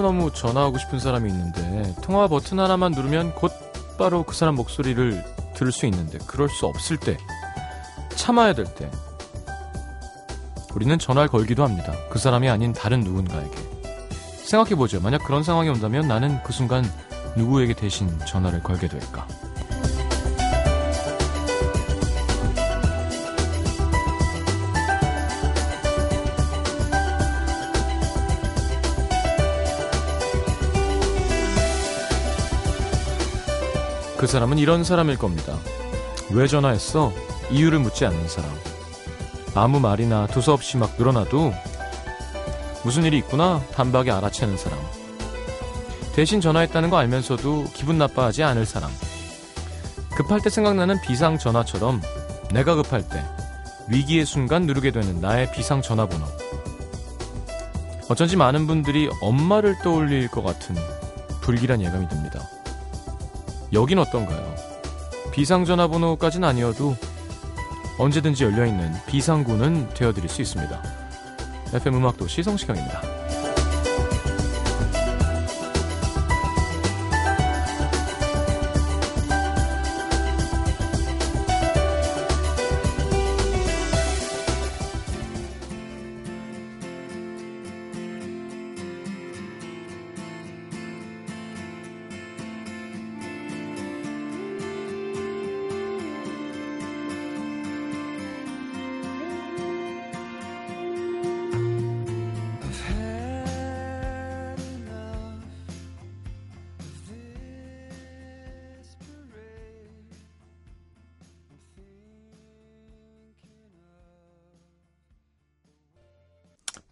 너무너무 전화하고 싶은 사람이 있는데 통화 버튼 하나만 누르면 곧바로 그 사람 목소리를 들을 수 있는데 그럴 수 없을 때 참아야 될 때 우리는 전화를 걸기도 합니다. 그 사람이 아닌 다른 누군가에게. 생각해보죠. 만약 그런 상황이 온다면 나는 그 순간 누구에게 대신 전화를 걸게 될까? 그 사람은 이런 사람일 겁니다. 왜 전화했어? 이유를 묻지 않는 사람. 아무 말이나 두서없이 막 늘어나도 무슨 일이 있구나 단박에 알아채는 사람. 대신 전화했다는 거 알면서도 기분 나빠하지 않을 사람. 급할 때 생각나는 비상 전화처럼 내가 급할 때 위기의 순간 누르게 되는 나의 비상 전화번호. 어쩐지 많은 분들이 엄마를 떠올릴 것 같은 불길한 예감이 듭니다. 여긴 어떤가요? 비상전화번호까지는 아니어도 언제든지 열려있는 비상구는 되어드릴 수 있습니다. FM 음악도시 성시경입니다.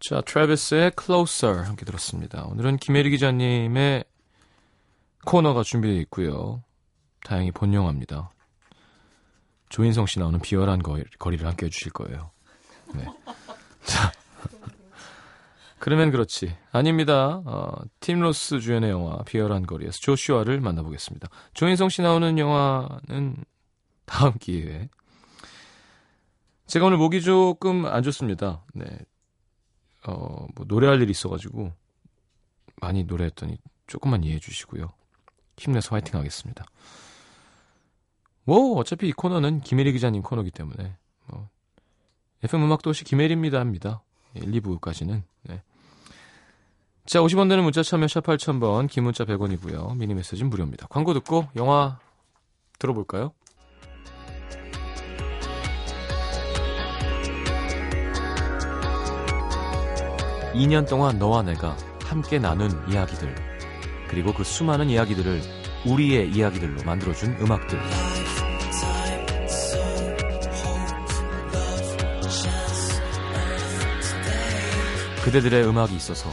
자, 트래비스의 Closer 함께 들었습니다. 오늘은 김혜리 기자님의 코너가 준비되어 있고요. 다행히 본 영화입니다. 조인성 씨 나오는 비열한 거리, 를 함께 해주실 거예요. 네. 자. 그러면 그렇지. 아닙니다. 어, 팀 로스 주연의 영화 비열한 거리에서 조슈아를 만나보겠습니다. 조인성 씨 나오는 영화는 다음 기회에. 제가 오늘 목이 조금 안 좋습니다. 네. 어, 뭐 노래할 일이 있어가지고 많이 노래했더니 조금만 이해해 주시고요. 힘내서 화이팅 하겠습니다. 뭐 어차피 이 코너는 김혜리 기자님 코너기 때문에 뭐 FM 음악도시 김혜리입니다 합니다. 1, 2부까지는 네. 자 50원 되는 문자 참여 샵 8000번 긴 문자 100원이고요. 미니 메시지는 무료입니다. 광고 듣고 영화 들어볼까요? 2년 동안 너와 내가 함께 나눈 이야기들, 그리고 그 수많은 이야기들을 우리의 이야기들로 만들어준 음악들. 그대들의 음악이 있어서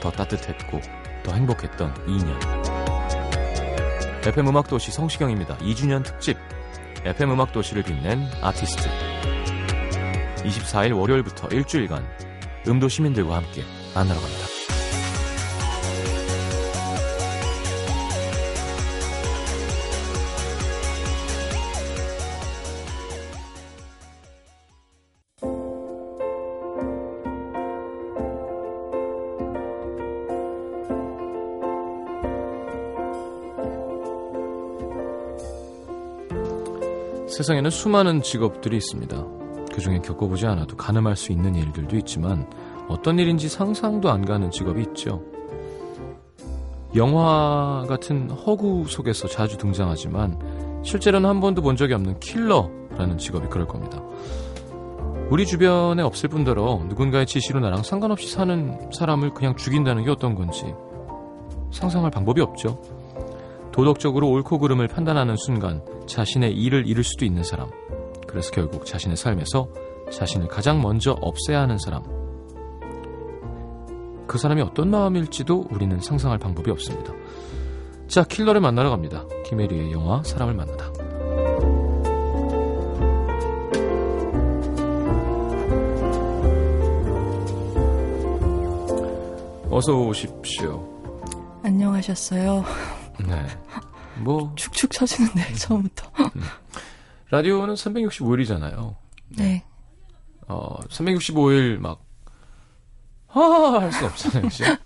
더 따뜻했고 더 행복했던 2년. FM 음악도시 성시경입니다. 2주년 특집 FM 음악도시를 빛낸 아티스트. 24일 월요일부터 일주일간 음도 시민들과 함께 만나러 갑니다. 세상에는 수많은 직업들이 있습니다. 그 중에 겪어보지 않아도 가늠할 수 있는 일들도 있지만 어떤 일인지 상상도 안 가는 직업이 있죠. 영화 같은 허구 속에서 자주 등장하지만 실제로는 한 번도 본 적이 없는 킬러라는 직업이 그럴 겁니다. 우리 주변에 없을 뿐더러 누군가의 지시로 나랑 상관없이 사는 사람을 그냥 죽인다는 게 어떤 건지 상상할 방법이 없죠. 도덕적으로 옳고 그름을 판단하는 순간 자신의 일을 잃을 수도 있는 사람. 그래서 결국 자신의 삶에서 자신을 가장 먼저 없애야 하는 사람. 그 사람이 어떤 마음일지도 우리는 상상할 방법이 없습니다. 자, 킬러를 만나러 갑니다. 김혜리의 영화 사람을 만나다. 어서 오십시오. 안녕하셨어요. 네. 뭐 축축 처지는데 처음부터. 음. 라디오는 365일이잖아요. 네. 어, 365일 막, 하하 할 수 없잖아요, 그죠? 네.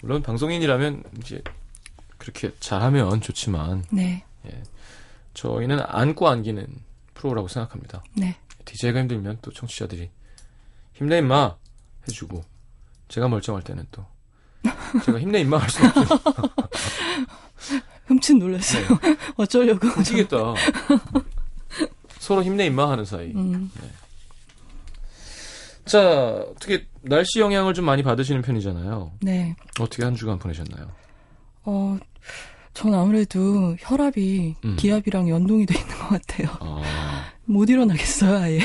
물론 방송인이라면 이제 그렇게 잘하면 좋지만 네. 저희는 안고 안기는 프로라고 생각합니다. 네. DJ가 힘들면 또 청취자들이 힘내 임마 해주고 제가 멀쩡할 때는 또 제가 힘내 임마 할 수 없죠. 흠칫 놀랐어요. 네. 어쩌려고. 웃기겠다. 서로 힘내 임마 하는 사이. 음, 자, 어떻게 날씨 영향을 좀 많이 받으시는 편이잖아요. 네. 어떻게 한 주간 보내셨나요? 어, 전 아무래도 혈압이 음. 기압이랑 연동이 돼 있는 것 같아요. 아, 못 일어나겠어요, 아예.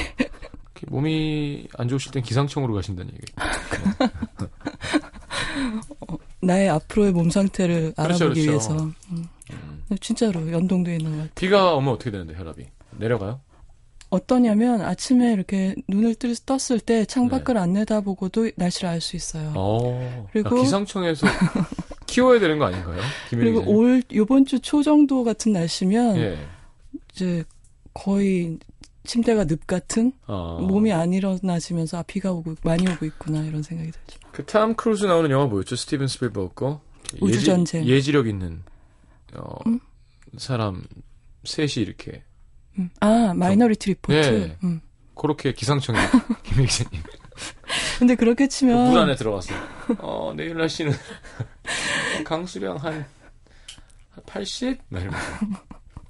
몸이 안 좋으실 땐 기상청으로 가신다는 얘기. 나의 앞으로의 몸 상태를 그렇죠, 알아보기 그렇죠. 위해서. 음. 진짜로 연동돼 있는 것 같아요. 비가 오면 어떻게 되는데 혈압이 내려가요? 어떠냐면 아침에 이렇게 눈을 뜨, 떴을 때 네. 창밖을 안 내다보고도 날씨를 알 수 있어요. 어, 그리고- 아, 기상청에서 키워야 되는 거 아닌가요? 그리고? 올 요번 주 초 정도 같은 날씨면 예. 이제 거의 침대가 늪 같은 아, 몸이 안 일어나지면서 아 비가 오고 많이 오고 있구나 이런 생각이 들죠. 그 탐 크루즈 나오는 영화 뭐였죠? 스티븐 스필버그 거? 우주 전쟁. 예지, 예지력 있는 어, 음? 사람 셋이 이렇게 음. 아 마이너리티 리포트. 예. 음. 그렇게 기상청에 김혜리 기자님 근데 그렇게 치면 물 안에 들어가서 어 내일 날씨는 강수량 한, 한 80? 막 이러면서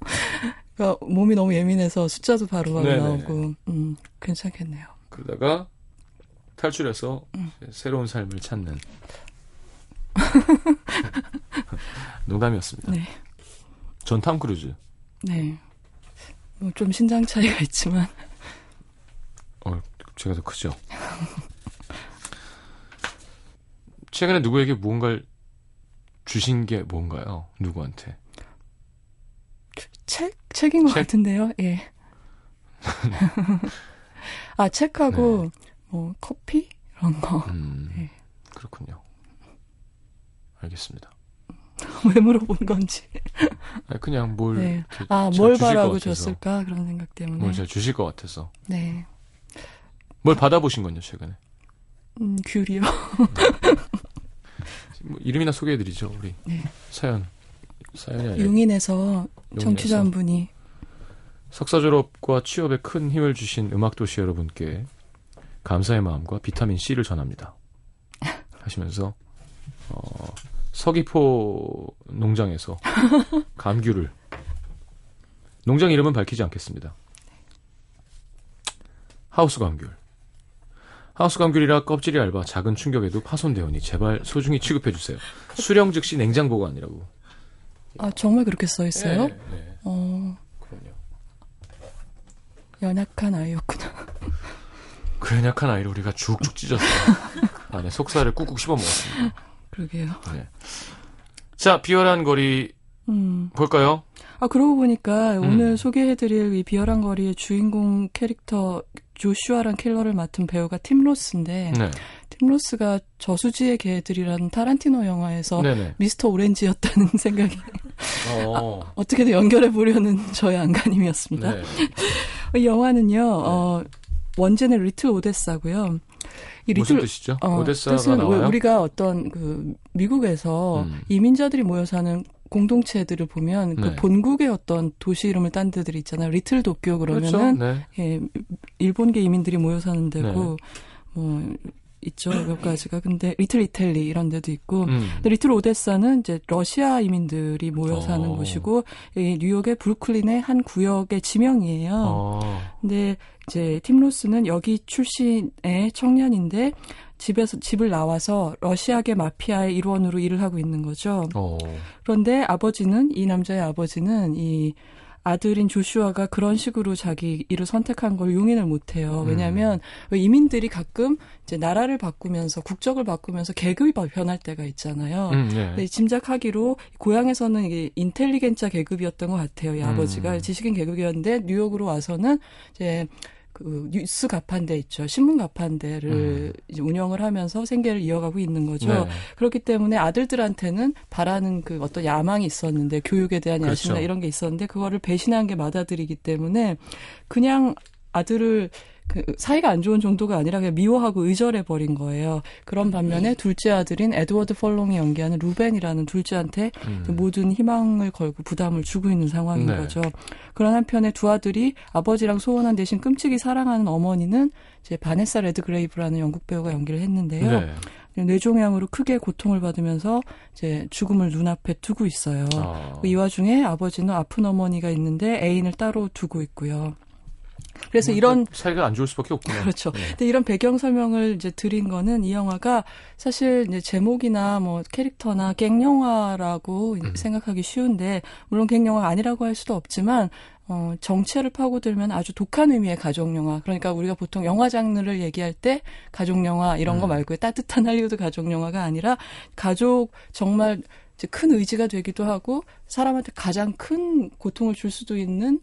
그러니까 몸이 너무 예민해서 숫자도 바로바로 네네. 나오고 음, 괜찮겠네요. 그러다가 탈출해서 음. 새로운 삶을 찾는 농담이었습니다. 네. 전 탐 크루즈 네. 뭐 좀 신장 차이가 있지만 어, 제가 더 크죠. 최근에 누구에게 무언가를 주신 게 뭔가요? 누구한테? 책 책인 것 책? 같은데요. 예. 아 책하고 뭐 커피 이런 거 음, 네. 그렇군요. 알겠습니다. 왜 물어본 건지. 아니, 그냥 뭘 네. 아 뭘 바라고. 줬을까 그런 생각 때문에. 뭘 제가 주실 것 같아서. 네. 뭘 받아보신 건요, 최근에? 음, 귤이요. 뭐 이름이나 소개해드리죠, 우리. 네. 사연. 사연이. 용인에서 청취자 한. 분이 석사 졸업과 취업에 큰 힘을 주신 음악도시 여러분께 감사의 마음과 비타민 C를 전합니다. 하시면서 어, 서귀포 농장에서 감귤을 농장 이름은 밝히지 않겠습니다. 하우스 감귤. 하우스 감귤이라 껍질이 얇아 작은 충격에도 파손되오니 제발 소중히 취급해 주세요. 수령 즉시 냉장 보관이라고. 아 정말 그렇게 써 있어요? 네, 네, 어 그럼요. 연약한 아이였구나. 그 연약한 아이를 우리가 죽죽 찢었어요. 안에 속살을 꾹꾹 씹어 먹었습니다. 그러게요. 네. 자, 비열한 거리 음. 볼까요? 아 그러고 보니까 음. 오늘 소개해드릴 이 비열한 거리의 주인공 캐릭터 조슈아란 킬러를 맡은 배우가 팀 로스인데 네. 팀 로스가 저수지의 개들이라는 타란티노 영화에서 네네. 미스터 오렌지였다는 생각이 어. 어떻게든 연결해 보려는 저의 안간힘이었습니다. 네. 이 영화는요, 어, 원제는 Little Odessa고요. 이 무슨 little 뜻이죠? 어, 오데사가 뜻은 나와요? 우리가 어떤 그 미국에서 음. 이민자들이 모여 사는 공동체들을 보면 그 네. 본국의 어떤 도시 이름을 딴 데들이 있잖아요. 리틀 도쿄 그렇죠. 그러면은 네. 예, 일본계 이민들이 모여 사는 데고 네. 뭐 있죠 몇 가지가 근데 리틀 이탈리 이런 데도 있고 음. 근데 리틀 오데사는 이제 러시아 이민들이 모여 어. 사는 곳이고 이 뉴욕의 브루클린의 한 구역의 지명이에요. 어. 근데 이제 팀 로스는 여기 출신의 청년인데 집에서 집을 나와서 러시아계 마피아의 일원으로 일을 하고 있는 거죠. 어. 그런데 아버지는 이 남자의 아버지는 이 아들인 조슈아가 그런 식으로 자기 일을 선택한 걸 용인을 못 해요. 음. 왜냐하면 이민들이 가끔 이제 나라를 바꾸면서 국적을 바꾸면서 계급이 변할 때가 있잖아요. 음, 네. 근데 짐작하기로 고향에서는 이게 인텔리겐자 계급이었던 것 같아요. 이 음. 아버지가 지식인 계급이었는데 뉴욕으로 와서는 이제 그 뉴스 가판대 있죠. 신문 가판대를 이제 운영을 하면서 생계를 이어가고 있는 거죠. 음. 네. 그렇기 때문에 아들들한테는 바라는 그 어떤 야망이 있었는데 교육에 대한 그렇죠. 야심이나 이런 게 있었는데 그거를 배신한 게 맏아들이기 때문에 그냥 아들을 그 사이가 안 좋은 정도가 아니라 그냥 미워하고 의절해 버린 거예요. 그런 반면에 둘째 아들인 에드워드 펄롱이 연기하는 루벤이라는 둘째한테 음. 모든 희망을 걸고 부담을 주고 있는 상황인 네. 거죠. 그런 한편에 두 아들이 아버지랑 소원한 대신 끔찍이 사랑하는 어머니는 이제 바네사 레드그레이브라는 영국 배우가 연기를 했는데요. 네. 뇌종양으로 크게 고통을 받으면서 이제 죽음을 눈앞에 두고 있어요. 아. 이 와중에 아버지는 아픈 어머니가 있는데 애인을 따로 두고 있고요. 그래서 뭐, 이런 사이가 안 좋을 수밖에 없구나. 그렇죠. 네. 근데 이런 배경 설명을 이제 드린 거는 이 영화가 사실 이제 제목이나 뭐 캐릭터나 갱 영화라고 음. 생각하기 쉬운데 물론 갱 영화가 아니라고 할 수도 없지만 어 정체를 파고들면 아주 독한 의미의 가족 영화. 그러니까 우리가 보통 영화 장르를 얘기할 때 가족 영화 이런 거 음. 말고 따뜻한 할리우드 가족 영화가 아니라 가족 정말 큰 의지가 되기도 하고 사람한테 가장 큰 고통을 줄 수도 있는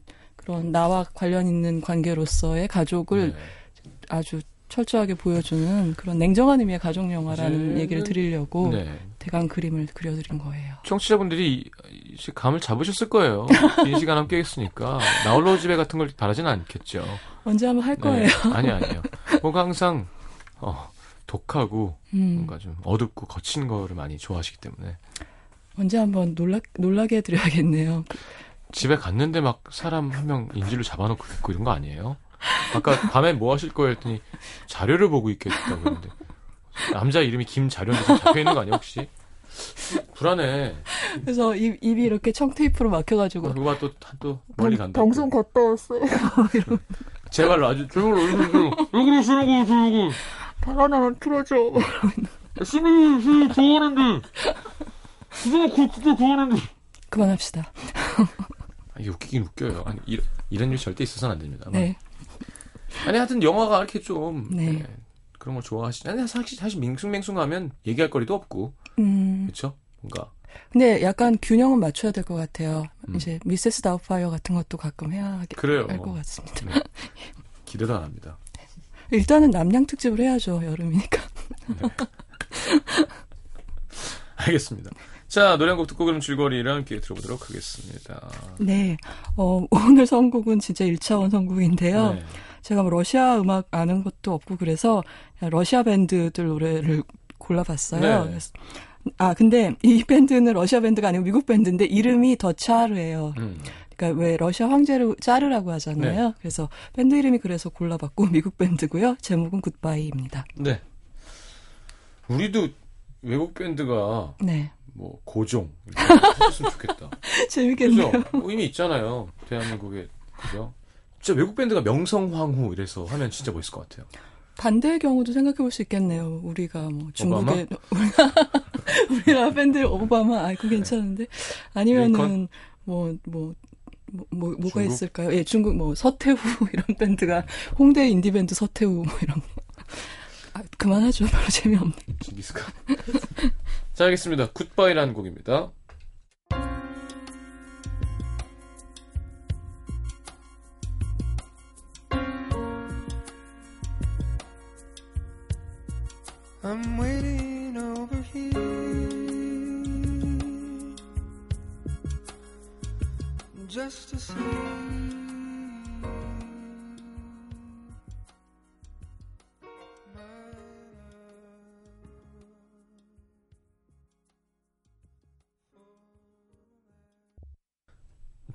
그런 나와 관련 있는 관계로서의 가족을 네. 아주 철저하게 보여주는 그런 냉정한 의미의 가족 영화라는 얘기를 드리려고 네. 대강 그림을 그려드린 거예요. 청취자분들이 이- 이제 감을 잡으셨을 거예요. 긴 시간 함께 했으니까 나홀로 집에 같은 걸 바라지는 않겠죠. 언제 한번 할 거예요. 네. 아니 아니에요. 뭔가 항상 어, 독하고 음, 뭔가 좀 어둡고 거친 거를 많이 좋아하시기 때문에 언제 한번 놀라 놀라게 해드려야겠네요. 집에 갔는데 막 사람 한 명 인질로 잡아놓고 있고 이런 거 아니에요? 아까 밤에 뭐 하실 거예요 했더니 자료를 보고 있겠다고 했는데 남자 이름이 김자료인데 잡혀 있는 거 아니야 혹시? 불안해. 그래서 입, 입이 이렇게 청테이프로 막혀가지고 그거 또, 또 멀리 간다. 방송 갔다 왔어요. 이러고 제발 아주 제발 왜 그러세요? 왜 그러시는 거예요, 저거? 발 하나만 틀어줘. 시민이 시 좋아하는데. 그거 그 진짜 좋아하는데. 그만합시다. 아, 이게 웃기긴 웃겨요. 아니 이, 이런 일 절대 있어서는 안 됩니다. 네, 아니 하여튼 영화가 이렇게 좀 네. 네, 그런 걸 좋아하시지. 아니 사실 사실 밍숭맹숭하면 얘기할 거리도 없고 음, 그렇죠? 뭔가 근데 약간 균형은 맞춰야 될 것 같아요. 음. 이제 미세스 다우파이어 같은 것도 가끔 해야. 할 것 같습니다. 네. 기대도 안 합니다. 일단은 남양 특집을 해야죠. 여름이니까. 알겠습니다. 자 노래 한 곡 듣고 그럼 줄거리를 함께 들어보도록 하겠습니다. 네. 어, 오늘 선곡은 진짜 1차원 선곡인데요. 네. 제가 뭐 러시아 음악 아는 것도 없고 그래서 러시아 밴드들 노래를 골라봤어요. 네. 그래서- 아, 근데 이 밴드는 러시아 밴드가 아니고 미국 밴드인데 이름이 더 차르예요. 음. 그러니까 왜 러시아 황제를 짜르라고 하잖아요. 네. 그래서 밴드 이름이 그래서 골라봤고 미국 밴드고요. 제목은 굿바이입니다. 네. 우리도 외국 밴드가 네. 뭐 고종 해줬으면 좋겠다. 재밌겠네요. 그죠? 뭐 이미 있잖아요. 대한민국에 그죠? 진짜 외국 밴드가 명성황후 이래서 하면 진짜 멋있을 것 같아요. 반대의 경우도 생각해 볼 수 있겠네요. 우리가 뭐 중국에 오바마? 우리나라 밴드 오바마 아 그거 괜찮은데 아니면은 링컨? 뭐뭐 뭐, 뭐, 뭐가 중국? 있을까요? 예, 중국 뭐 서태후 이런 밴드가 홍대 인디 밴드 서태후 뭐 이런 거. 아, 그만하죠. 별로 재미없네. 징기스칸. 자, 알겠습니다. 굿바이라는 곡입니다.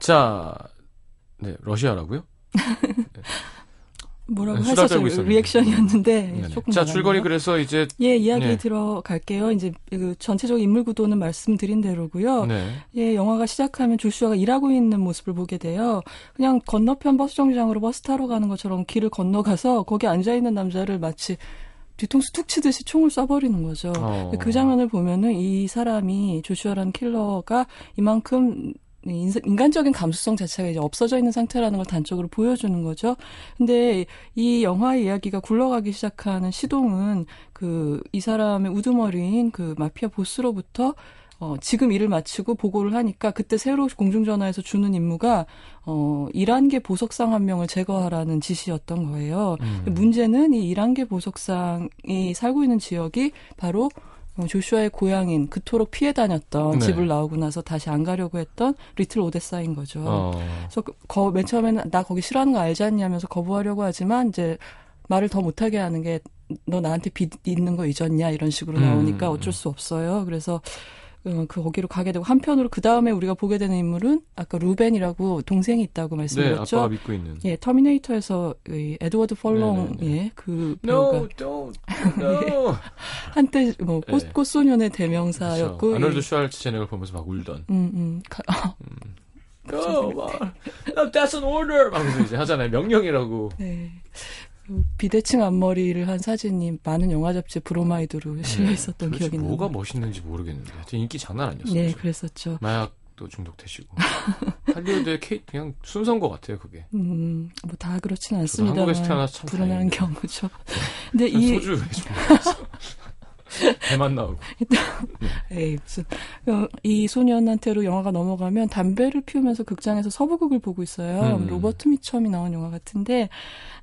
자, 네, 러시아라고요? 뭐라고 네, 하셔서 떨고 있었는데. 리액션이었는데 네네. 조금 자. 줄거리 그래서 이제 예, 이야기 네. 들어갈게요. 이제 그 전체적 인물 구도는 말씀드린 대로고요. 네. 예, 영화가 시작하면 조슈아가 일하고 있는 모습을 보게 돼요. 그냥 건너편 버스 정류장으로 버스 타러 가는 것처럼 길을 건너가서 거기 앉아 있는 남자를 마치 뒤통수 툭 치듯이 총을 쏴버리는 거죠. 어. 그 장면을 보면은 이 사람이 조슈아라는 킬러가 이만큼 인- 인간적인 감수성 자체가 이제 없어져 있는 상태라는 걸 단적으로 보여주는 거죠. 근데 이 영화의 이야기가 굴러가기 시작하는 시동은 그 이 사람의 우두머리인 그 마피아 보스로부터 어, 지금 일을 마치고 보고를 하니까 그때 새로 공중전화에서 주는 임무가 어, 1한계 보석상 한 명을 제거하라는 지시였던 거예요. 음. 문제는 이 1한계 보석상이 살고 있는 지역이 바로 어, 조슈아의 고향인 그토록 피해 다녔던 네. 집을 나오고 나서 다시 안 가려고 했던 리틀 오데사인 거죠. 어. 그래서 그- 거, 맨 처음에는 나 거기 싫어하는 거 알지 않냐면서 거부하려고 하지만 이제 말을 더 못하게 하는 게 너 나한테 빚 있는 거 잊었냐 이런 식으로 음, 나오니까 음. 어쩔 수 없어요. 그래서 어, 그 거기로 가게 되고 한편으로 그 다음에 우리가 보게 되는 인물은 아까 루벤이라고 동생이 있다고 네, 말씀드렸죠. 아빠가 믿고 있는. 예, 터미네이터에서 이 에드워드 펄롱 네네네. 예, 그 배우가 나오 don't, no. 한때 뭐 꽃, 네. 꽃소년의 대명사였고 그렇죠. 아놀드 이- 슈왈츠제네걸 보면서 막 울던. 음, 음, 가- Go, 막, no, that's an order. 하면서 이제 하잖아요. 명령이라고. 네. 그 비대칭 앞머리를 한 사진이 많은 영화 잡지 브로마이드로 실려 있었던 도대체 기억이 뭐가 나요. 멋있는지 모르겠는데. 하여튼 인기 장난 아니었어요. 네, 그랬었죠. 마약도 중독되시고. 할리우드의 케이 그냥 순서인 것 같아요, 그게. 음, 뭐 다 그렇진 저도 한국에서 태어나서 참 불안한. 경우죠. 근데 이 소주 배만 나오고. 에이, 무슨 어, 이 소년한테로 영화가 넘어가면 담배를 피우면서 극장에서 서부극을 보고 있어요. 음. 로버트 미첨이 나온 영화 같은데,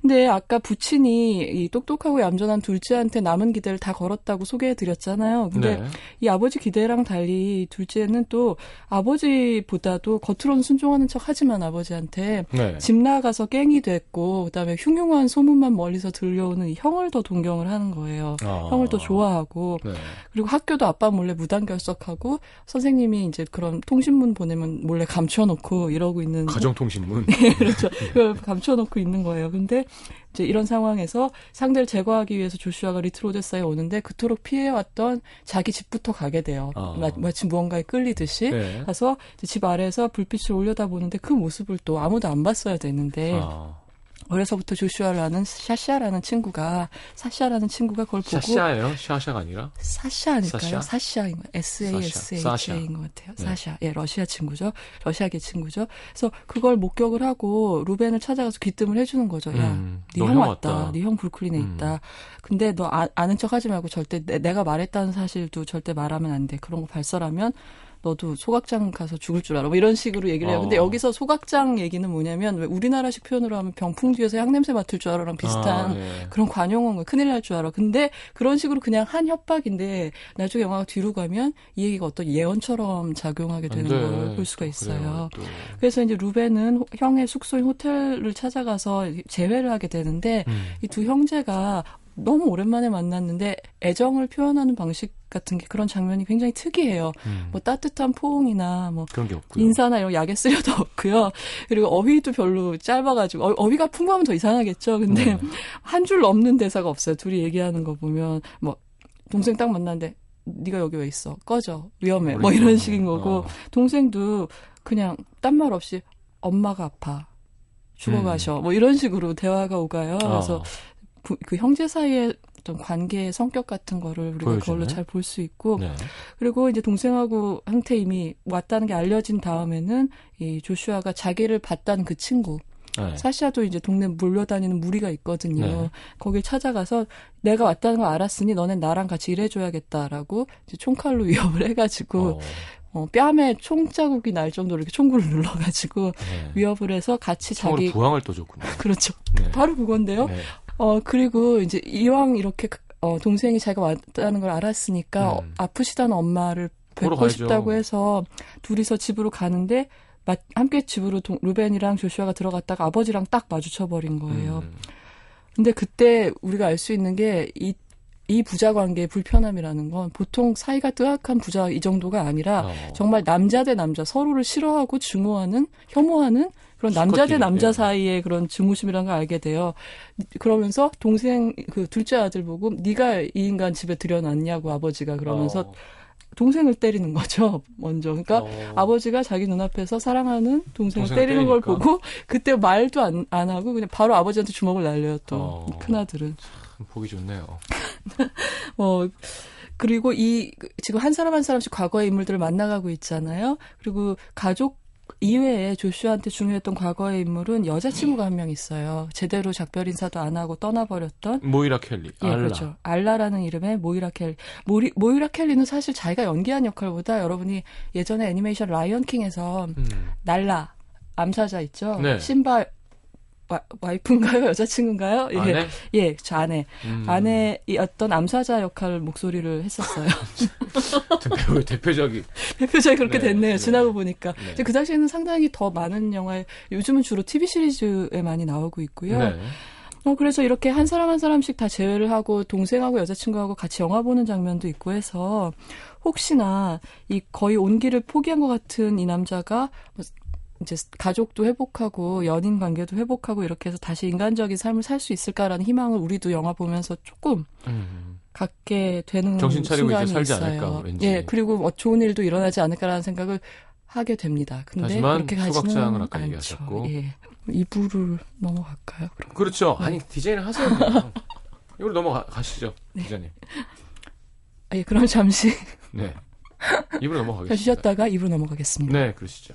근데 아까 부친이 이 똑똑하고 얌전한 둘째한테 남은 기대를 다 걸었다고 소개해드렸잖아요. 근데 네. 이 아버지 기대랑 달리 둘째는 또 아버지보다도 겉으로는 순종하는 척 하지만 아버지한테 네. 집 나가서 깽이 됐고 그다음에 흉흉한 소문만 멀리서 들려오는 이 형을 더 동경을 하는 거예요. 아. 형을 더 좋아하고 네. 그리고 학교도 아빠 몰래 무단 결석하고 선생님이 이제 그런 통신문 보내면 몰래 감춰놓고 이러고 있는 가정통신문. 그렇죠. 그걸 감춰놓고 있는 거예요. 근데 이제 이런 상황에서 상대를 제거하기 위해서 조슈아가 리틀 오데사에 오는데 그토록 피해왔던 자기 집부터 가게 돼요. 아. 마, 마치 무언가에 끌리듯이 네. 가서 집 아래에서 불빛을 올려다 보는데 그 모습을 또 아무도 안 봤어야 되는데 아. 어려서부터 조슈아라는 샤샤라는 친구가 사샤라는 친구가 그걸 보고 샤샤예요? 샤샤가 아니라? 사샤 아닐까요? 사샤? 사샤인 거 S A S H. A인 것 같아요. 네. 사샤. 예, 러시아 친구죠. 러시아계 친구죠. 그래서 그걸 목격을 하고 루벤을 찾아가서 귀뜸을 해주는 거죠. 야, 음, 네너형형 왔다. 왔다. 네형 브루클린에 음. 있다. 근데 너 아, 아는 척 하지 말고 절대 내, 가 말했다는 사실도 절대 말하면 안 돼. 그런 거 발설하면 너도 소각장 가서 죽을 줄 알아. 뭐 이런 식으로 얘기를 해요. 근데 어. 여기서 소각장 얘기는 뭐냐면 왜 우리나라식 표현으로 하면 병풍 뒤에서 향냄새 맡을 줄 알아랑 비슷한 아, 예. 그런 관용어인 거예요. 큰일 날 줄 알아. 근데 그런 식으로 그냥 한 협박인데 나중에 영화가 뒤로 가면 이 얘기가 어떤 예언처럼 작용하게 안 되는 돼. 걸볼 수가 있어요. 그래요, 또. 그래서 이제 루벤은 호- 형의 숙소인 호텔을 찾아가서 재회를 하게 되는데 음. 이두 형제가 너무 오랜만에 만났는데 애정을 표현하는 방식 같은 게 그런 장면이 굉장히 특이해요. 음. 뭐 따뜻한 포옹이나 뭐 그런 게 없고요. 인사나 이런 약의 쓰려도 없고요. 그리고 어휘도 별로 짧아가지고 어, 어휘가 풍부하면 더 이상하겠죠. 근데 네. 한줄 넘는 대사가 없어요. 둘이 얘기하는 거 보면 뭐 동생 딱 만났는데 네가 여기 왜 있어? 꺼져. 위험해. 뭐 이런 식인 거고 어. 동생도 그냥 딴 말 없이 엄마가 아파. 죽어가셔. 뭐 이런 식으로 대화가 오가요. 그래서 어. 부- 그 형제 사이의 어떤 관계의 성격 같은 거를 우리가 보여주네. 그걸로 잘 볼 수 있고 네. 그리고 이제 동생하고 한테 이미 왔다는 게 알려진 다음에는 이 조슈아가 자기를 봤다는 그 친구 네. 사샤도 이제 동네 몰려다니는 무리가 있거든요. 네. 거길 찾아가서 내가 왔다는 걸 알았으니 너넨 나랑 같이 일해줘야겠다라고 이제 총칼로 위협을 해가지고 어. 어, 뺨에 총 자국이 날 정도로 이렇게 총구를 눌러가지고 네. 위협을 해서 같이 자기 부항을 떠줬군요. 그렇죠. 네. 바로 그건데요. 네. 어 그리고 이제 이왕 이렇게 어, 동생이 자기가 왔다는 걸 알았으니까 음. 어, 아프시다는 엄마를 뵙고 가야죠. 싶다고 해서 둘이서 집으로 가는데 마- 함께 집으로 동- 루벤이랑 조슈아가 들어갔다가 아버지랑 딱 마주쳐 버린 거예요. 음. 근데 그때 우리가 알 수 있는 게이 이 부자 관계의 불편함이라는 건 보통 사이가 뜨악한 부자 이 정도가 아니라 어. 정말 남자 대 남자 서로를 싫어하고 증오하는 혐오하는 그런 남자 대 수컷끼리, 남자 예. 사이의 그런 증오심이라는 걸 알게 돼요. 그러면서 동생 그 둘째 아들 보고 네가 이 인간 집에 들여놨냐고 아버지가 그러면서 어. 동생을 때리는 거죠. 먼저. 그러니까 어. 아버지가 자기 눈앞에서 사랑하는 동생을 동생을 때리는 걸 때리니까. 보고 그때 말도 안, 안 하고 그냥 바로 아버지한테 주먹을 날려요 또 어. 큰아들은. 보기 좋네요. 어, 그리고 이, 지금 한 사람 한 사람씩 과거의 인물들을 만나가고 있잖아요. 그리고 가족 이외에 조슈아한테 중요했던 과거의 인물은 여자친구가 한 명 있어요. 제대로 작별 인사도 안 하고 떠나버렸던. 모이라 켈리. 예, 알라. 그렇죠. 알라라는 이름의 모이라 켈리. 모리, 모이라 켈리는 사실 자기가 연기한 역할보다 여러분이 예전에 애니메이션 라이언 킹에서 음. 날라, 암사자 있죠? 네. 신바, 와, 와이프인가요? 여자친구인가요? 예, 아내? 예, 저 아내. 음. 아내였던 암사자 역할 목소리를 했었어요. 대표, 대표적인. 대표적이 그렇게 네, 됐네요. 네. 지나고 보니까. 네. 그 당시에는 상당히 더 많은 영화에 요즘은 주로 TV 시리즈에 많이 나오고 있고요. 네. 어, 그래서 이렇게 한 사람 한 사람씩 다 제외를 하고 동생하고 여자친구하고 같이 영화 보는 장면도 있고 해서 혹시나 이 거의 온기를 포기한 것 같은 이 남자가 뭐 이제 가족도 회복하고 연인 관계도 회복하고 이렇게 해서 다시 인간적인 삶을 살 수 있을까라는 희망을 우리도 영화 보면서 조금 음. 갖게 되는 정신 차리고 이제 순간이 살지 있어요. 않을까, 왠지. 예, 그리고 뭐 좋은 일도 일어나지 않을까라는 생각을 하게 됩니다. 근데 하지만 그렇게 가지는 아까. 얘기하셨고. 예. 2부를 넘어갈까요? 그럼. 그렇죠. 아니 디자인을 하세요. 이걸 넘어가시죠, 네. 기자님. 아, 예, 그럼 잠시 네. 입으로 넘어가겠습니다. 쉬었다가 2부로 넘어가겠습니다. 네, 그러시죠.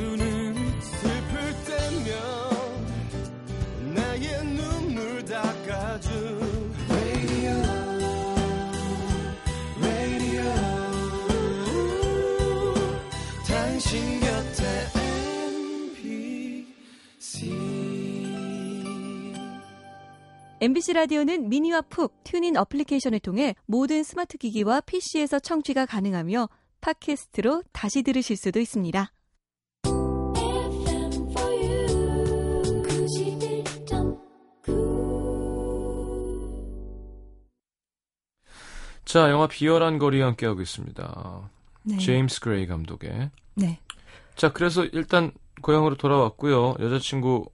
MBC 라디오는 미니와 푹 튠인 어플리케이션을 통해 모든 스마트 기기와 PC에서 청취가 가능하며 팟캐스트로 다시 들으실 수도 있습니다. FM for you. 91.9. 자, 영화 비열한 거리 함께하고 있습니다. 네. 제임스 그레이 감독의. 네. 자, 그래서 일단 고향으로 돌아왔고요. 여자친구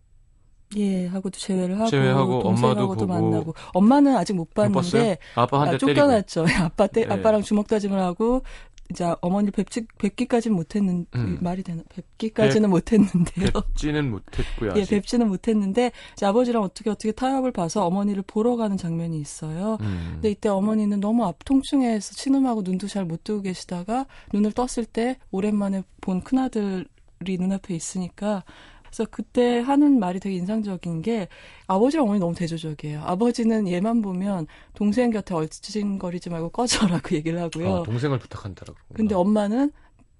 예, 하고도 제외를 하고 제외하고 엄마도 보고. 만나고 엄마는 아직 못? 봤는데 아빠 한 아, 대. 쫓겨났죠. 아빠 때 네. 아빠랑 주먹 다짐을 하고 이제 어머니 뵙지 뵙기까지는 못했는 음. 말이 되나 뵙기까지는 못했는데요. 뵙지는 못했고요. 예. 뵙지는 못했는데 이제 아버지랑 어떻게 어떻게 타협을 봐서 어머니를 보러 가는 장면이 있어요. 음. 근데 이때 어머니는 너무 앞 통증해서 신음하고 눈도 잘 못 뜨고 계시다가 눈을 떴을 때 오랜만에 본 큰아들이 눈앞에 있으니까 그래서 그때 하는 말이 되게 인상적인 게 아버지랑 어머니 너무 대조적이에요. 아버지는 얘만 보면 동생 곁에 얼씬거리지 말고 꺼져라고 얘기를 하고요. 아, 동생을 부탁한다라고. 근데 엄마는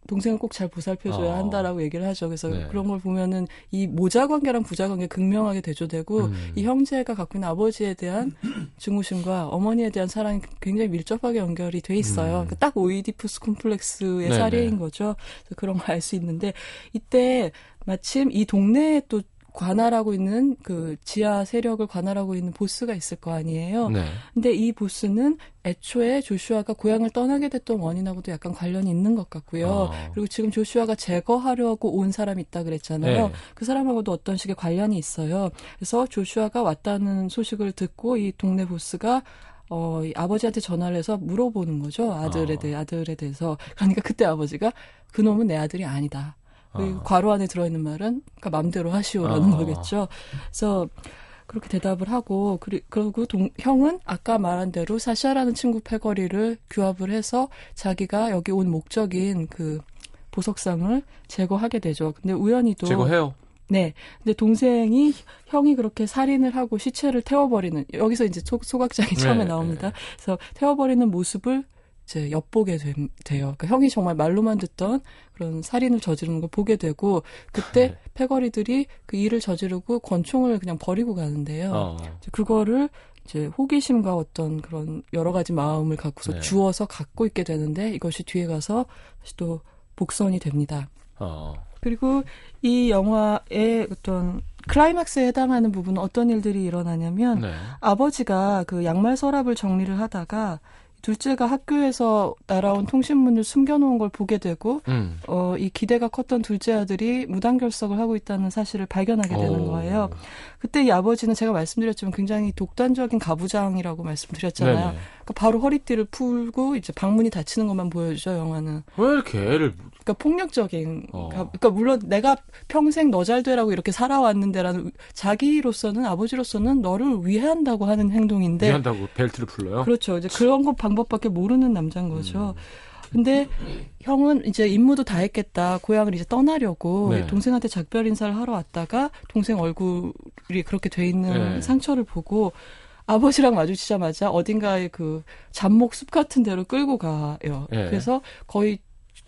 동생을 꼭 잘 보살펴줘야 아. 한다라고 얘기를 하죠. 그래서 네. 그런 걸 보면은 이 모자 관계랑 부자 관계 극명하게 대조되고 음. 이 형제가 갖고 있는 아버지에 대한 증오심과 어머니에 대한 사랑이 굉장히 밀접하게 연결이 돼 있어요. 음. 그러니까 딱 오이디푸스 콤플렉스의 네네. 사례인 거죠. 그런 걸 알 수 있는데 이때 마침 이 동네에 또 관할하고 있는 그 지하 세력을 관할하고 있는 보스가 있을 거 아니에요. 네. 근데 이 보스는 애초에 조슈아가 고향을 떠나게 됐던 원인하고도 약간 관련이 있는 것 같고요. 아. 그리고 지금 조슈아가 제거하려고 온 사람이 있다 그랬잖아요. 네. 그 사람하고도 어떤 식의 관련이 있어요. 그래서 조슈아가 왔다는 소식을 듣고 이 동네 보스가 어, 이 아버지한테 전화를 해서 물어보는 거죠. 아들에 아. 대해, 아들에 대해서. 그러니까 그때 아버지가 그놈은 내 아들이 아니다. 그 아. 괄호 안에 들어있는 말은 그러니까 맘대로 하시오라는 아. 거겠죠. 그래서 그렇게 대답을 하고 그리, 그리고 동, 형은 아까 말한 대로 사샤라는 친구 패거리를 규합을 해서 자기가 여기 온 목적인 그 보석상을 제거하게 되죠. 근데 우연히도 제거해요. 네. 근데 동생이 형이 그렇게 살인을 하고 시체를 태워버리는 여기서 이제 소, 소각장이 처음에 네, 나옵니다. 그래서 태워버리는 모습을 이제 엿보게 됨- 돼요. 그러니까 형이 정말 말로만 듣던 그런 살인을 저지르는 걸 보게 되고 그때 네. 패거리들이 그 일을 저지르고 권총을 그냥 버리고 가는데요. 어. 그거를 이제 호기심과 어떤 그런 여러 가지 마음을 갖고서 네. 주어서 갖고 있게 되는데 이것이 뒤에 가서 다시 또 복선이 됩니다. 어. 그리고 이 영화의 어떤 클라이막스에 해당하는 부분은 어떤 일들이 일어나냐면 네. 아버지가 그 양말 서랍을 정리를 하다가 둘째가 학교에서 날아온 통신문을 숨겨놓은 걸 보게 되고 음. 어, 이 기대가 컸던 둘째 아들이 무단결석을 하고 있다는 사실을 발견하게 되는 오. 거예요. 그때 이 아버지는 제가 말씀드렸지만 굉장히 독단적인 가부장이라고 말씀드렸잖아요. 네네. 그러니까 바로 허리띠를 풀고 이제 방문이 닫히는 것만 보여주죠 영화는. 왜 이렇게 애를 그러니까 폭력적인. 어. 가- 그러니까 물론 내가 평생 너 잘 되라고 이렇게 살아왔는데라는 자기로서는 아버지로서는 너를 위해한다고 하는 행동인데 위한다고 벨트를 풀러요? 그렇죠. 이제 그런 것 방법밖에 모르는 남자인 거죠. 음. 근데 형은 이제 임무도 다 했겠다. 고향을 이제 떠나려고 네. 동생한테 작별 인사를 하러 왔다가 동생 얼굴이 그렇게 돼 있는 네. 상처를 보고 아버지랑 마주치자마자 어딘가에 그 잡목 숲 같은 데로 끌고 가요. 예. 그래서 거의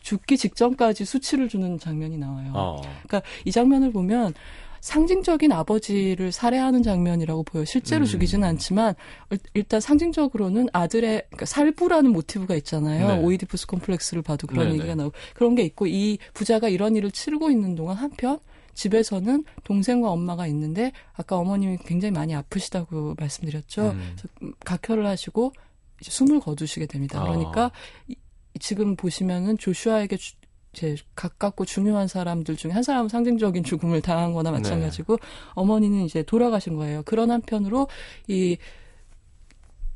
죽기 직전까지 수치를 주는 장면이 나와요. 어. 그러니까 이 장면을 보면 상징적인 아버지를 살해하는 장면이라고 보여. 요 실제로 음. 죽이지는 않지만 일- 일단 상징적으로는 아들의 그러니까 살부라는 모티브가 있잖아요. 네. 오이디푸스 콤플렉스를 봐도 그런 네, 얘기가 네. 나오고 그런 게 있고 이 부자가 이런 일을 치르고 있는 동안 한편 집에서는 동생과 엄마가 있는데 아까 어머님이 굉장히 많이 아프시다고 말씀드렸죠. 음. 그래서 음, 각혈을 하시고 이제 숨을 거두시게 됩니다. 아. 그러니까 이- 지금 보시면은 조슈아에게 주- 이 제 가깝고 중요한 사람들 중에 한 사람은 상징적인 죽음을 당한 거나 마찬가지고 어머니는 이제 돌아가신 거예요. 그런 한편으로 이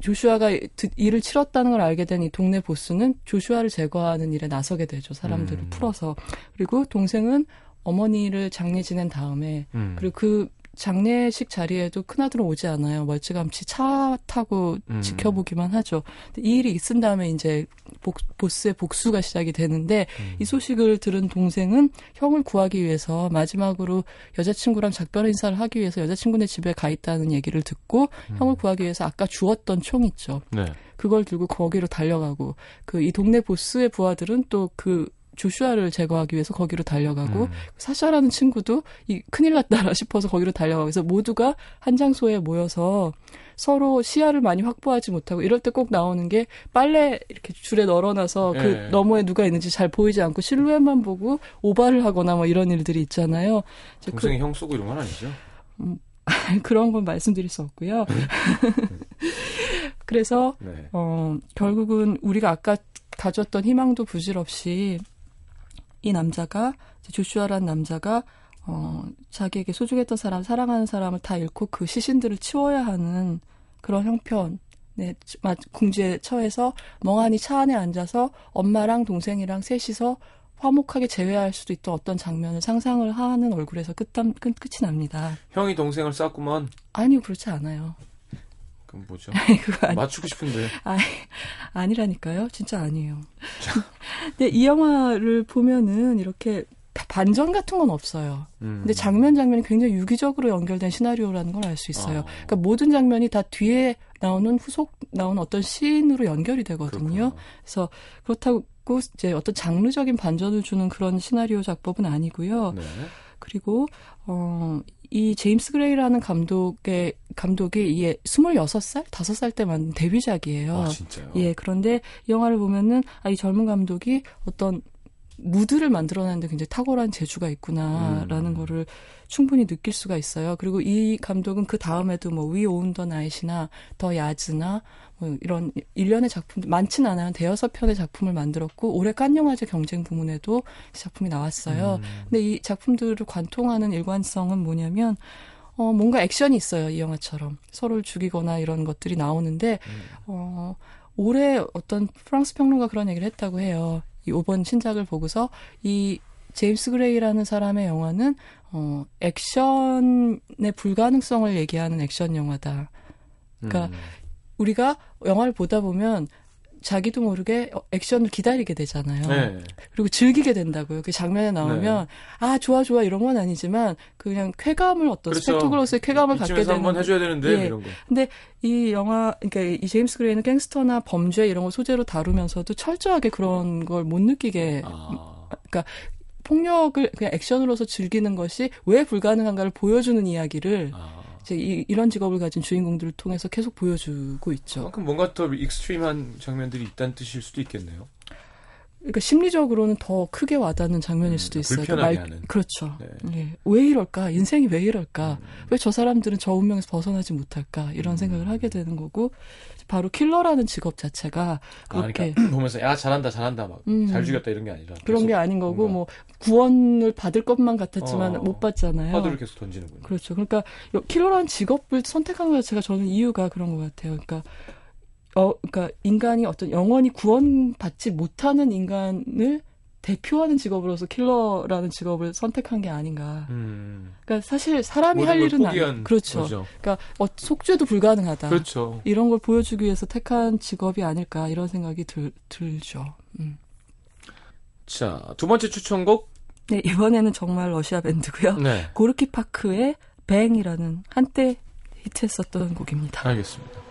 조슈아가 드- 일을 치렀다는 걸 알게 된 이 동네 보스는 조슈아를 제거하는 일에 나서게 되죠. 사람들을 음. 풀어서. 그리고 동생은 어머니를 장례 지낸 다음에 음. 그리고 그 장례식 자리에도 큰아들은 오지 않아요. 멀찌감치 차 타고 음. 지켜보기만 하죠. 이 일이 있은 다음에 이제 복, 보스의 복수가 시작이 되는데 음. 이 소식을 들은 동생은 형을 구하기 위해서 마지막으로 여자친구랑 작별 인사를 하기 위해서 여자친구네 집에 가 있다는 얘기를 듣고 음. 형을 구하기 위해서 아까 주웠던 총 있죠. 네. 그걸 들고 거기로 달려가고 그 이 동네 보스의 부하들은 또그 조슈아를 제거하기 위해서 거기로 달려가고 음. 사샤라는 친구도 이 큰일 났다라 싶어서 거기로 달려가고 그래서 모두가 한 장소에 모여서 서로 시야를 많이 확보하지 못하고 이럴 때 꼭 나오는 게 빨래 이렇게 줄에 널어놔서 그 예. 너머에 누가 있는지 잘 보이지 않고 실루엣만 보고 오바를 하거나 뭐 이런 일들이 있잖아요. 그- 동생이 형 쏘고 이런 건 아니죠? 그런 건 말씀드릴 수 없고요. 그래서 네. 어, 결국은 우리가 아까 가졌던 희망도 부질없이 이 남자가 조슈아라는 남자가 어, 자기에게 소중했던 사람, 사랑하는 사람을 다 잃고 그 시신들을 치워야 하는 그런 형편. 네, 마- 궁지에 처해서 멍하니 차 안에 앉아서 엄마랑 동생이랑 셋이서 화목하게 재회할 수도 있던 어떤 장면을 상상을 하는 얼굴에서 끝담, 끝, 끝이 납니다. 형이 동생을 쌌구만. 아니요, 그렇지 않아요. 그럼 뭐죠? 아니, 맞추고 싶은데. 아, 아니라니까요. 진짜 아니에요. 근데 이 영화를 보면은 이렇게 반전 같은 건 없어요. 음. 근데 장면 장면이 굉장히 유기적으로 연결된 시나리오라는 걸 알 수 있어요. 아. 그러니까 모든 장면이 다 뒤에 나오는 후속 나오는 어떤 시인으로 연결이 되거든요. 그렇구나. 그래서 그렇다고 이제 어떤 장르적인 반전을 주는 그런 시나리오 작법은 아니고요. 네. 그리고 어, 이 제임스 그레이라는 감독의 감독이 이게 26살, 5살 때 만든 데뷔작이에요. 아, 진짜요? 예, 그런데 이 영화를 보면은 아, 이 젊은 감독이 어떤 무드를 만들어내는데 굉장히 탁월한 재주가 있구나라는 음. 거를 충분히 느낄 수가 있어요. 그리고 이 감독은 그 다음에도 뭐 We Own the Night이나 The Yards나 뭐 이런 일련의 작품들 많지는 않아요. 한 대여섯 편의 작품을 만들었고 올해 칸 영화제 경쟁 부문에도 작품이 나왔어요. 음. 근데 이 작품들을 관통하는 일관성은 뭐냐면 어 뭔가 액션이 있어요 이 영화처럼 서로를 죽이거나 이런 것들이 나오는데 음. 어 올해 어떤 프랑스 평론가 그런 얘기를 했다고 해요. 이 이번 신작을 보고서 이 제임스 그레이라는 사람의 영화는 어 액션의 불가능성을 얘기하는 액션 영화다. 그러니까 음. 우리가 영화를 보다 보면 자기도 모르게 어, 액션을 기다리게 되잖아요. 네. 그리고 즐기게 된다고요. 그 장면에 나오면 아 좋아 좋아 이런 건 아니지만 그냥 쾌감을 어떤 그렇죠. 스펙터클로스의 쾌감을 갖게 되는 한번 해줘야 되는데 예. 이런 거. 근데 이 영화, 그러니까 이 제임스 그레이는 갱스터나 범죄 이런 걸 소재로 다루면서도 철저하게 그런 걸 못 느끼게, 아. 그러니까 폭력을 그냥 액션으로서 즐기는 것이 왜 불가능한가를 보여주는 이야기를 아. 이제 이, 이런 직업을 가진 주인공들을 통해서 계속 보여주고 있죠. 그만큼 뭔가 더 extreme한 장면들이 있다는 뜻일 수도 있겠네요. 그러니까 심리적으로는 더 크게 와닿는 장면일 음, 수도 있어요. 불편하게 말- 하는. 그렇죠. 네. 예. 왜 이럴까? 인생이 왜 이럴까? 음. 왜 저 사람들은 저 운명에서 벗어나지 못할까? 이런 생각을 하게 되는 거고, 바로 킬러라는 직업 자체가 아, 그렇게 그러니까 보면서 야 잘한다 잘한다 막 잘 음. 죽였다 이런 게 아니라 그런 게 아닌 거고, 뭔가 뭐 구원을 받을 것만 같았지만 어. 못 받잖아요. 화두를 계속 던지는군요. 그렇죠. 그러니까 요- 킬러라는 직업을 선택한 것 자체가 저는 이유가 그런 것 같아요. 그러니까 어, 그러니까 인간이 어떤 영원히 구원받지 못하는 인간을 대표하는 직업으로서 킬러라는 직업을 선택한 게 아닌가. 음. 그러니까 사실 사람이 할걸 일은 포기한 아니 그렇죠. 거죠. 그러니까 어, 속죄도 불가능하다. 그렇죠. 이런 걸 보여주기 위해서 택한 직업이 아닐까 이런 생각이 들, 들죠. 음. 자, 두 번째 추천곡. 네, 이번에는 정말 러시아 밴드고요. 네. 고르키 파크의 뱅이라는 한때 히트했었던 곡입니다. 알겠습니다.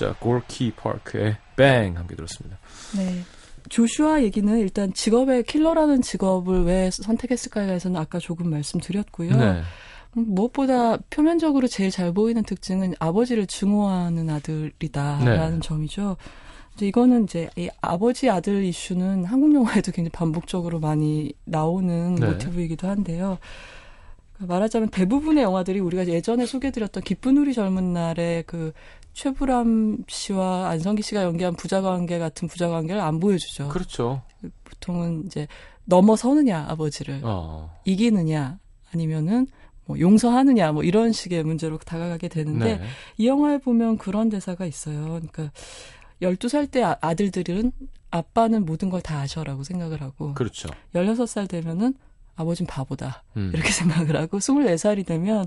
자, 골키 파크의 뱅 함께 들었습니다. 네. 조슈아 얘기는 일단 직업의 킬러라는 직업을 왜 선택했을까에 대해서는 아까 조금 말씀드렸고요. 네. 음, 무엇보다 표면적으로 제일 잘 보이는 특징은 아버지를 증오하는 아들이다라는 네. 점이죠. 이제 이거는 이제 이 아버지 아들 이슈는 한국 영화에도 굉장히 반복적으로 많이 나오는 네. 모티브이기도 한데요. 말하자면 대부분의 영화들이 우리가 예전에 소개드렸던 기쁜 우리 젊은 날의 그 최불암 씨와 안성기 씨가 연기한 부자 관계 같은 부자 관계를 안 보여주죠. 그렇죠. 보통은 이제 넘어서느냐 아버지를 어. 이기느냐 아니면은 뭐 용서하느냐 뭐 이런 식의 문제로 다가가게 되는데 네. 이 영화에 보면 그런 대사가 있어요. 그러니까 12살 때 아- 아들들은 아빠는 모든 걸 다 아셔라고 생각을 하고 그렇죠. 16살 되면은 아버진 바보다 음. 이렇게 생각을 하고 24살이 되면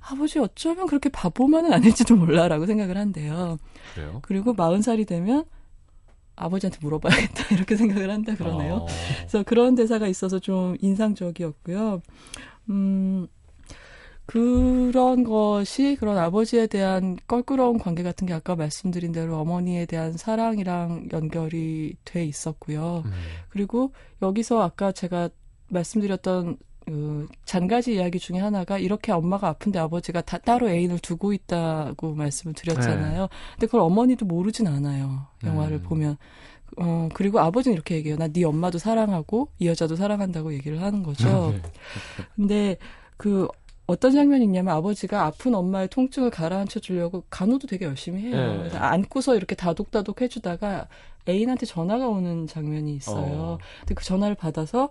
아버지 어쩌면 그렇게 바보만은 아닐지도 몰라라고 생각을 한대요. 그래요. 그리고 40살이 되면 아버지한테 물어봐야겠다 이렇게 생각을 한다 그러네요. 어. 그래서 그런 대사가 있어서 좀 인상적이었고요. 음, 그런 것이 그런 아버지에 대한 껄끄러운 관계 같은 게 아까 말씀드린 대로 어머니에 대한 사랑이랑 연결이 돼 있었고요. 음. 그리고 여기서 아까 제가 말씀드렸던 그 잔가지 이야기 중에 하나가 이렇게 엄마가 아픈데 아버지가 다 따로 애인을 두고 있다고 말씀을 드렸잖아요. 근데 그걸 어머니도 모르진 않아요. 영화를 음. 보면. 어, 그리고 아버지는 이렇게 얘기해요. 나 네 엄마도 사랑하고 이 여자도 사랑한다고 얘기를 하는 거죠. 네. 근데 그 어떤 장면이 있냐면 아버지가 아픈 엄마의 통증을 가라앉혀 주려고 간호도 되게 열심히 해요. 네. 그래서 안고서 이렇게 다독다독 해주다가 애인한테 전화가 오는 장면이 있어요. 어. 근데 그 전화를 받아서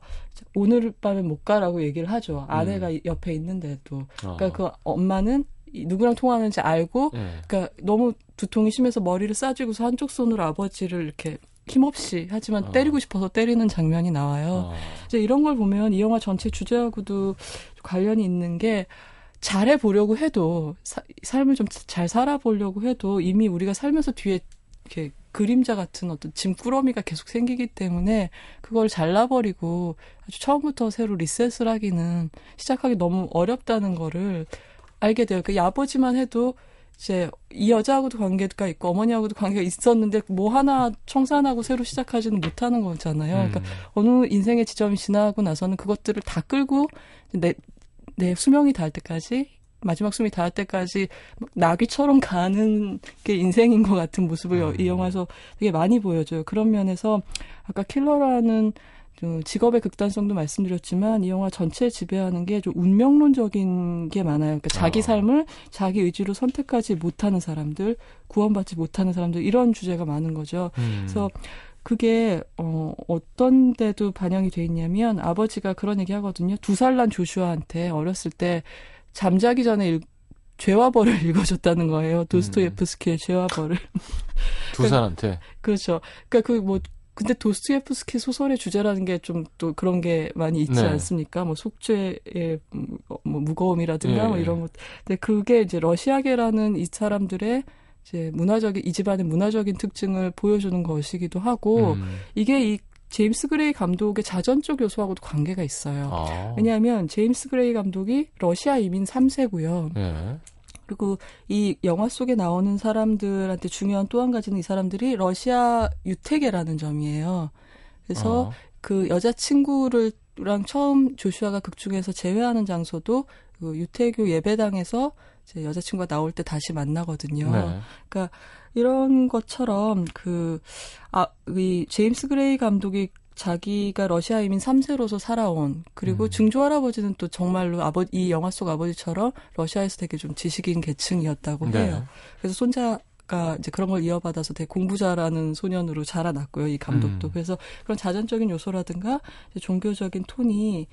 오늘 밤에 못 가라고 얘기를 하죠. 아내가 옆에 있는데도. 어. 그러니까 그 엄마는 이 누구랑 통화하는지 알고 네. 그러니까 너무 두통이 심해서 머리를 싸쥐고서 한쪽 손으로 아버지를 이렇게 힘없이 하지만 어. 때리고 싶어서 때리는 장면이 나와요. 어. 이제 이런 걸 보면 이 영화 전체 주제하고도 관련이 있는 게 잘해 보려고 해도 사- 삶을 좀 잘 살아보려고 해도 이미 우리가 살면서 뒤에 이렇게 그림자 같은 어떤 짐꾸러미가 계속 생기기 때문에 그걸 잘라버리고 아주 처음부터 새로 리셋을 하기는 시작하기 너무 어렵다는 거를 알게 돼요. 그 아버지만 해도 이제 이 여자하고도 관계가 있고 어머니하고도 관계가 있었는데 뭐 하나 청산하고 새로 시작하지는 못하는 거잖아요. 그러니까 음. 어느 인생의 지점이 지나고 나서는 그것들을 다 끌고 내, 내 수명이 닿을 때까지 마지막 숨이 닿을 때까지 막 나귀처럼 가는 게 인생인 것 같은 모습을 여- 이 영화에서 되게 많이 보여줘요. 그런 면에서 아까 킬러라는 그 직업의 극단성도 말씀드렸지만 이 영화 전체 지배하는 게 좀 운명론적인 게 많아요. 그러니까 자기 아. 삶을 자기 의지로 선택하지 못하는 사람들, 구원받지 못하는 사람들 이런 주제가 많은 거죠. 음. 그래서 그게 어 어떤 데도 반영이 돼 있냐면 아버지가 그런 얘기 하거든요. 두 살 난 조슈아한테 어렸을 때 잠자기 전에 읽- 죄와 벌을 읽어줬다는 거예요. 도스토예프스키의 죄와 벌을. 두 살한테 그렇죠. 그러니까 그 뭐 근데 도스토예프스키 소설의 주제라는 게 좀 또 그런 게 많이 있지 네. 않습니까? 뭐 속죄의 음, 어, 뭐 무거움이라든가 예, 뭐 예. 이런 것. 근데 그게 이제 러시아계라는 이 사람들의 이제 문화적인 이 집안의 문화적인 특징을 보여주는 것이기도 하고 음. 이게 이 제임스 그레이 감독의 자전적 요소하고도 관계가 있어요. 아. 왜냐하면 제임스 그레이 감독이 러시아 이민 3세고요. 예. 그리고 이 영화 속에 나오는 사람들한테 중요한 또 한 가지는 이 사람들이 러시아 유태계라는 점이에요. 그래서 어. 그 여자친구를 랑 처음 조슈아가 극중에서 재회하는 장소도 그 유태교 예배당에서 이제 여자친구가 나올 때 다시 만나거든요. 네. 그러니까 이런 것처럼 그, 아, 이 제임스 그레이 감독이 자기가 러시아 이민 3세로서 살아온 그리고 음. 증조 할아버지는 또 정말로 아버 이 영화 속 아버지처럼 러시아에서 되게 좀 지식인 계층이었다고 네. 해요. 그래서 손자 가 이제 그런 걸 이어받아서 되게 공부 잘하는 소년으로 자라났고요. 이 감독도. 음. 그래서 그런 자전적인 요소라든가 종교적인 톤이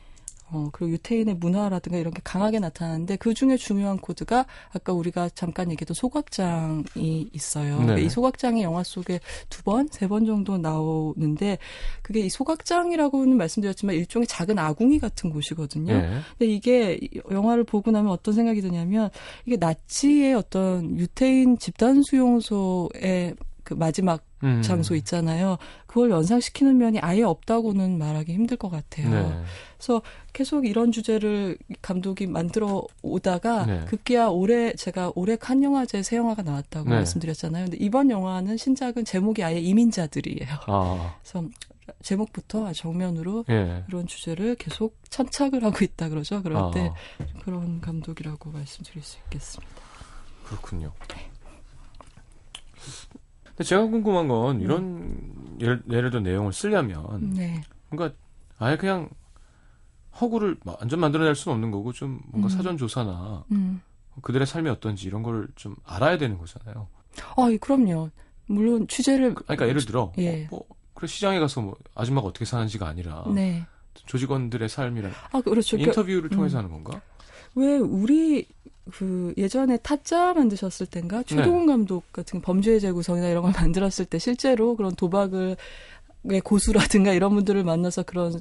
어, 그리고 유태인의 문화라든가 이런 게 강하게 나타나는데 그 중에 중요한 코드가 아까 우리가 잠깐 얘기했던 소각장이 있어요. 네. 그러니까 이 소각장이 영화 속에 두 번, 세 번 정도 나오는데 그게 이 소각장이라고는 말씀드렸지만 일종의 작은 아궁이 같은 곳이거든요. 예. 근데 이게 이 영화를 보고 나면 어떤 생각이 드냐면 이게 나치의 어떤 유태인 집단 수용소의 그 마지막 음. 장소 있잖아요. 그걸 연상시키는 면이 아예 없다고는 말하기 힘들 것 같아요. 네. 그래서 계속 이런 주제를 감독이 만들어 오다가 네. 급기야 올해 제가 올해 칸 영화제 새 영화가 나왔다고 네. 말씀드렸잖아요. 근데 이번 영화는 신작은 제목이 아예 이민자들이에요. 아, 그래서 제목부터 정면으로 예. 이런 주제를 계속 천착을 하고 있다 그러죠. 그럴 때 아, 그런 감독이라고 말씀드릴 수 있겠습니다. 그렇군요. 근데 제가 궁금한 건 이런 예를, 예를 들어 내용을 쓰려면 네. 뭔가 아예 그냥 허구를 완전 만들어낼 수는 없는 거고 좀 뭔가 음. 사전 조사나 음. 그들의 삶이 어떤지 이런 걸 좀 알아야 되는 거잖아요. 아, 예, 그럼요. 물론 취재를 그- 그러니까 예를 들어 예. 어, 뭐 그래 시장에 가서 뭐 아줌마가 어떻게 사는지가 아니라 네. 조직원들의 삶이란 아, 그렇죠. 그러니까 인터뷰를 통해서 음. 하는 건가? 왜 우리 그 예전에 타짜 만드셨을 땐가 네. 최동훈 감독 같은 범죄의 재구성이나 이런 걸 만들었을 때 실제로 그런 도박을 의 고수라든가 이런 분들을 만나서 그런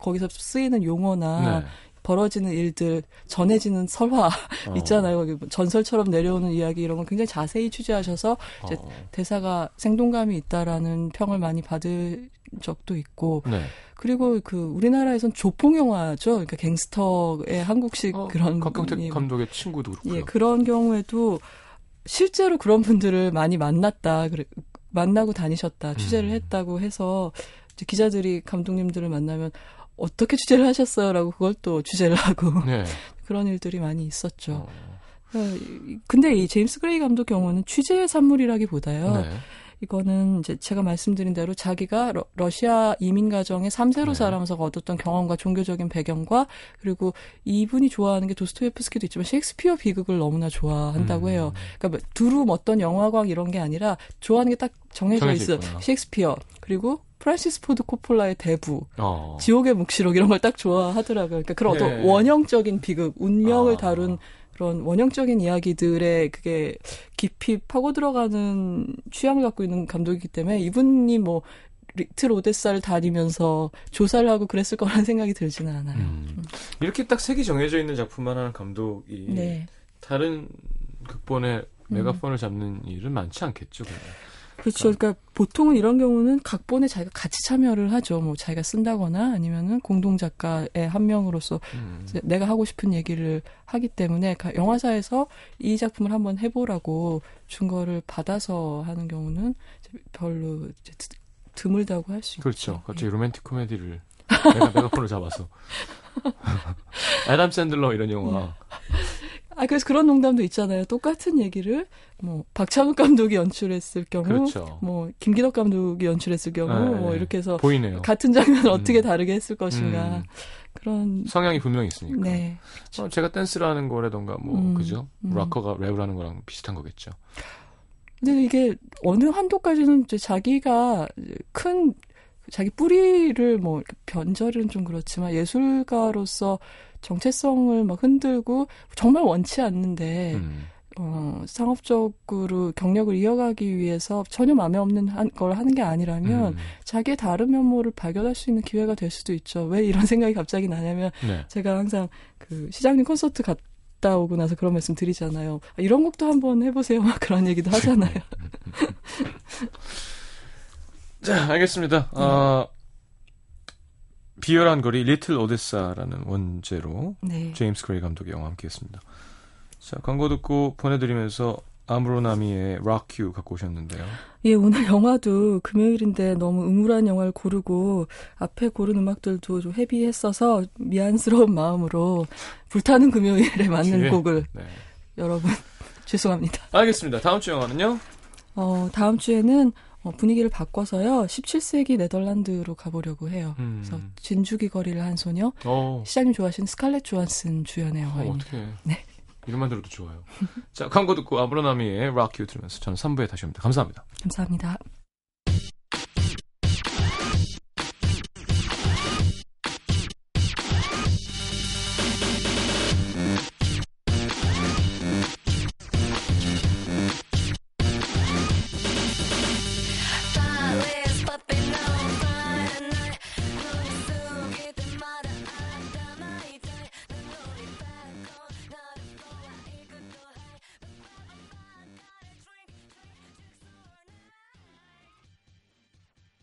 거기서 쓰이는 용어나 네. 벌어지는 일들 전해지는 설화 어. 있잖아요. 뭐 전설처럼 내려오는 이야기 이런 걸 굉장히 자세히 취재하셔서 이제 어. 대사가 생동감이 있다라는 평을 많이 받을 적도 있고 네. 그리고 그 우리나라에선 조폭 영화죠. 그러니까 갱스터의 한국식 어, 그런 박경택 예, 감독의 친구도 그렇고요. 예, 그런 경우에도 실제로 그런 분들을 많이 만났다. 그래, 만나고 다니셨다. 취재를 음. 했다고 해서 이제 기자들이 감독님들을 만나면 어떻게 취재를 하셨어요라고 그걸 또 취재를 하고 네. 그런 일들이 많이 있었죠. 어. 어, 이- 근데 이 제임스 그레이 감독 경우는 취재의 산물이라기보다요. 네. 이거는 이제 제가 말씀드린 대로 자기가 러, 시아 이민 가정에 3세로 네. 살아면서 얻었던 경험과 종교적인 배경과 그리고 이분이 좋아하는 게 도스토예프스키도 있지만 셰익스피어 비극을 너무나 좋아한다고 음. 해요. 그러니까 뭐 두루 어떤 영화광 이런 게 아니라 좋아하는 게 딱 정해져, 정해져 있어요. 있구나. 셰익스피어 그리고 프란시스 포드 코폴라의 대부, 어. 지옥의 묵시록 이런 걸 딱 좋아하더라고요. 그러니까 그런 네. 어떤 원형적인 비극, 운명을 아. 다룬 그런 원형적인 이야기들에 그게 깊이 파고 들어가는 취향을 갖고 있는 감독이기 때문에 이분이 뭐 리틀 오데사를 다니면서 조사를 하고 그랬을 거라는 생각이 들지는 않아요. 음. 이렇게 딱 색이 정해져 있는 작품만 하는 감독이 네. 다른 극본에 메가폰을 잡는 일은 많지 않겠죠. 그러면. 그렇죠. 그러니까 보통은 이런 경우는 각본에 자기가 같이 참여를 하죠. 뭐 자기가 쓴다거나 아니면은 공동 작가의 한 명으로서 음. 내가 하고 싶은 얘기를 하기 때문에 가- 영화사에서 이 작품을 한번 해보라고 준 거를 받아서 하는 경우는 별로 드- 드물다고 할 수 있죠. 그렇죠. 갑자기 예. 로맨틱 코미디를 내가 메가폰을 잡아서 애담 샌들러 이런 영화 아 그래서 그런 농담도 있잖아요. 똑같은 얘기를 뭐 박찬욱 감독이 연출했을 경우, 그렇죠. 뭐 김기덕 감독이 연출했을 경우, 네, 뭐 네. 이렇게 해서 보이네요. 같은 장면을 음. 어떻게 다르게 했을 것인가 음. 그런 성향이 분명히 있으니까. 네. 어, 제가 댄스를 하는 거라던가 뭐 음, 그죠? 음. 락커가 랩을 하는 거랑 비슷한 거겠죠. 근데 이게 어느 한도까지는 이제 자기가 큰 자기 뿌리를 뭐 변절은 좀 그렇지만 예술가로서 정체성을 막 흔들고 정말 원치 않는데 음. 어, 상업적으로 경력을 이어가기 위해서 전혀 마음에 없는 한, 걸 하는 게 아니라면 음. 자기의 다른 면모를 발견할 수 있는 기회가 될 수도 있죠. 왜 이런 생각이 갑자기 나냐면 네. 제가 항상 그 시장님 콘서트 갔다 오고 나서 그런 말씀 드리잖아요. 아, 이런 곡도 한번 해보세요. 막 그런 얘기도 하잖아요. 자, 알겠습니다. 아, 비열한 거리 리틀 오데사라는 원제로 네. 제임스 크레이 감독의 영화 함께했습니다. 자, 광고 듣고 보내드리면서 아무로나미의 락유 갖고 오셨는데요. 예, 오늘 영화도 금요일인데 너무 음울한 영화를 고르고 앞에 고른 음악들도 좀 헤비했어서 미안스러운 마음으로 불타는 금요일에 맞는 뒤에? 곡을 네. 여러분 죄송합니다. 알겠습니다. 다음 주 영화는요? 어, 다음 주에는 어, 분위기를 바꿔서요. 17세기 네덜란드로 가보려고 해요. 음. 그래서 진주기 거리를 한 소녀 어, 시장님 좋아하시는 스칼렛 조한슨 주연의 어 영화입니다. 어떻게 네. 이름만 들어도 좋아요. 자, 광고 듣고 아브로나미의 락유 들으면서 저는 3부에 다시 옵니다. 감사합니다. 감사합니다.